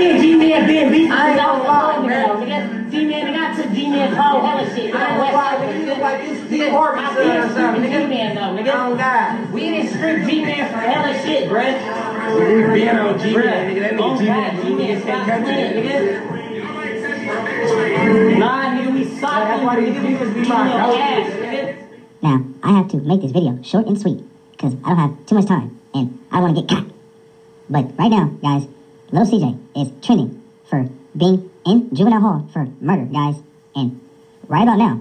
me and G-Man been beefing I ain't since I was gonna lie, a man. little nigga. G-Man, nigga, I took G-Man cold hella shit. I ain't gonna lie, nigga. You like this deep heart I or been something, nigga. G-Man though, Oh, nigga. God. We didn't strip G-Man for hella shit, bruh. We been on G-Man, nigga. That Oh, nigga G-Man. G-Man G-Man, can't stop catch playing, it. nigga. Nah, nigga, we socked That's why these nigga. We was niggas be beating your ass. Now, I have to make this video short and sweet because I don't have too much time and I want to get caught. But right now, guys, Lil CJ is trending for being in juvenile hall for murder, guys. And right about now,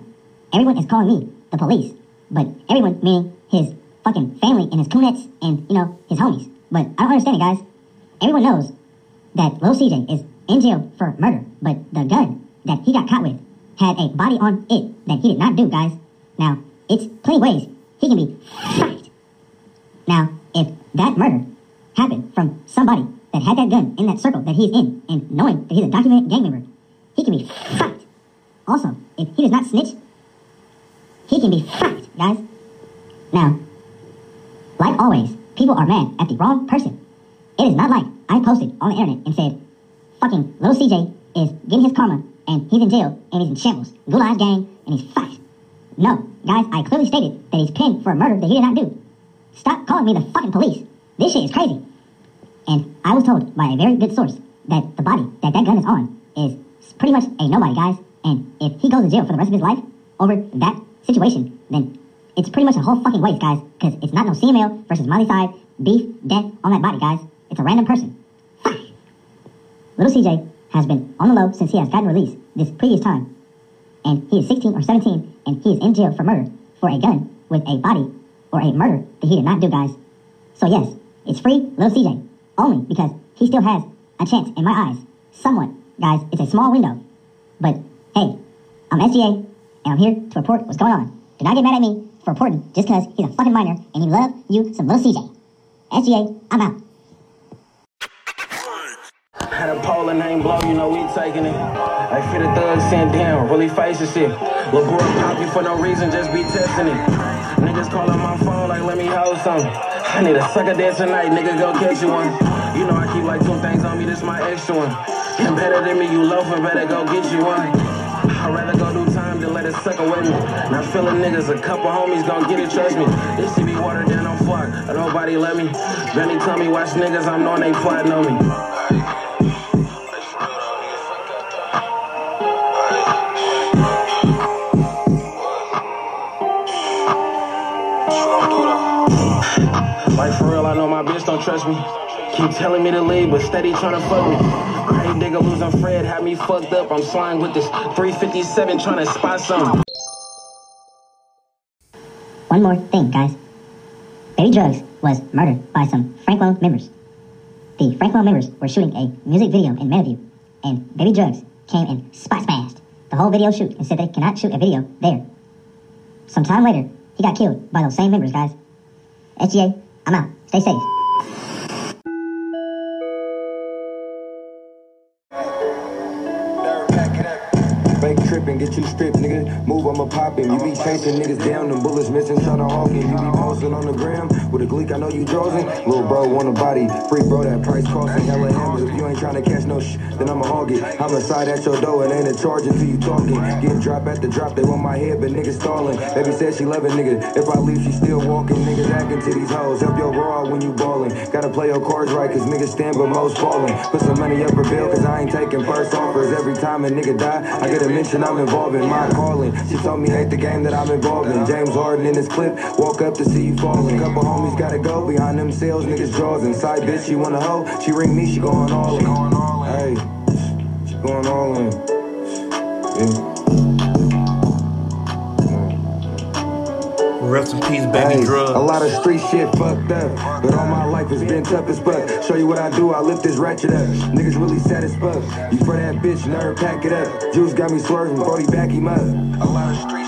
everyone is calling me the police. But everyone meaning his fucking family and his coonets and, you know, his homies. But I don't understand it, guys. Everyone knows that Lil CJ is in jail for murder, but the gun that he got caught with had a body on it that he did not do, guys. Now, it's plenty ways he can be fucked. Now, if that murder happened from somebody that had that gun in that circle that he's in, and knowing that he's a documented gang member, he can be fucked. Also, if he does not snitch, he can be fucked, guys. Now, like always, people are mad at the wrong person. It is not like I posted on the internet and said, fucking little CJ is getting his karma and he's in jail and he's in shambles. Gulash gang and he's fucked. No, guys, I clearly stated that he's pinned for a murder that he did not do. Stop calling me the fucking police. This shit is crazy. And I was told by a very good source that the body that that gun is on is pretty much a nobody, guys. And if he goes to jail for the rest of his life over that situation, then it's pretty much a whole fucking waste, guys. Because it's not no CML versus Molly side, beef, death on that body, guys. It's a random person. Fuck. Little CJ has been on the low since he has gotten released this previous time. And he is 16 or 17, and he is in jail for murder for a gun with a body or a murder that he did not do, guys. So yes, it's free, little CJ. Only because he still has a chance in my eyes. Somewhat, guys. It's a small window. But hey, I'm SGA, and I'm here to report what's going on. Do not get mad at me for reporting just because he's a fucking minor and he love you some little CJ. SGA, I'm out. Had a pole and ain't blow, you know we taking it. I fit a thug sent down, really face the shit. Boy pop you for no reason, just be testing it. Niggas call on my phone like let me hold something. I need a sucker dance tonight, nigga go catch you one. You know I keep like two things on me, this my extra one. And better than me, you loafing, better go get you one. I'd rather go do time than let it sucker with me. Not feeling niggas, a couple homies gon' get it, trust me. This shit be watered down on flock, nobody let me. Benny tell me, watch niggas, I'm knowing they plotting on me. Like for real, I know my bitch don't trust me. Keep telling me to leave, but steady trying to fuck me. Grave digger losing Fred had me fucked up. I'm flying with this 357 trying to spot something. One more thing, guys. Baby Drugs was murdered by some Frankwell members. The Frankwell members were shooting a music video in Meadowview, and Baby Drugs came and spot smashed the whole video shoot and said they cannot shoot a video there. Some time later, he got killed by those same members, guys. SGA, I'm out. Stay safe. Fake tripping, get you stripped, nigga. Move, I'ma pop him. You be chasing niggas down, them bullets missing, tryna hawk him. You be posting on the gram gleek, I know you chosen. Little bro want a body, free bro, that price costing hella hammers. If you ain't tryna catch no sh, then I'ma hog it. I'ma side at your door, it ain't a charge until you talking. Getting drop at the drop, they want my head, but niggas stalling. Baby said she love it, nigga. If I leave, she still walking. Niggas acting to these hoes. Help your raw when you ballin'. Gotta play your cards right, cause niggas stand, but most falling. Put some money up for bill, cause I ain't taking first offers. Every time a nigga die, I get a mention I'm involved in my calling. She told me hate the game that I'm involved in. James Harden in this clip, walk up to see you falling. Couple homies gotta go behind them sales, niggas jaws. Inside bitch, she wanna hoe. She ring me, she going all in. Hey, she going all in. Yeah. Rest in peace, baby Hey, drug. A lot of street shit fucked up, but all my life has been tough as fuck. Show you what I do, I lift this ratchet up. Niggas really sad as fuck. You for that bitch, nerd, pack it up. Juice got me swerving, Brody back him up. A lot of street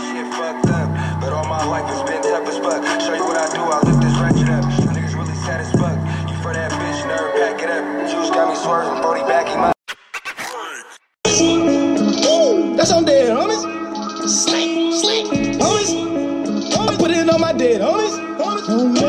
swerving, Brody back him up. That's on dead, homies. Slick, slick, homies. I put it on my dead, homies. Homies,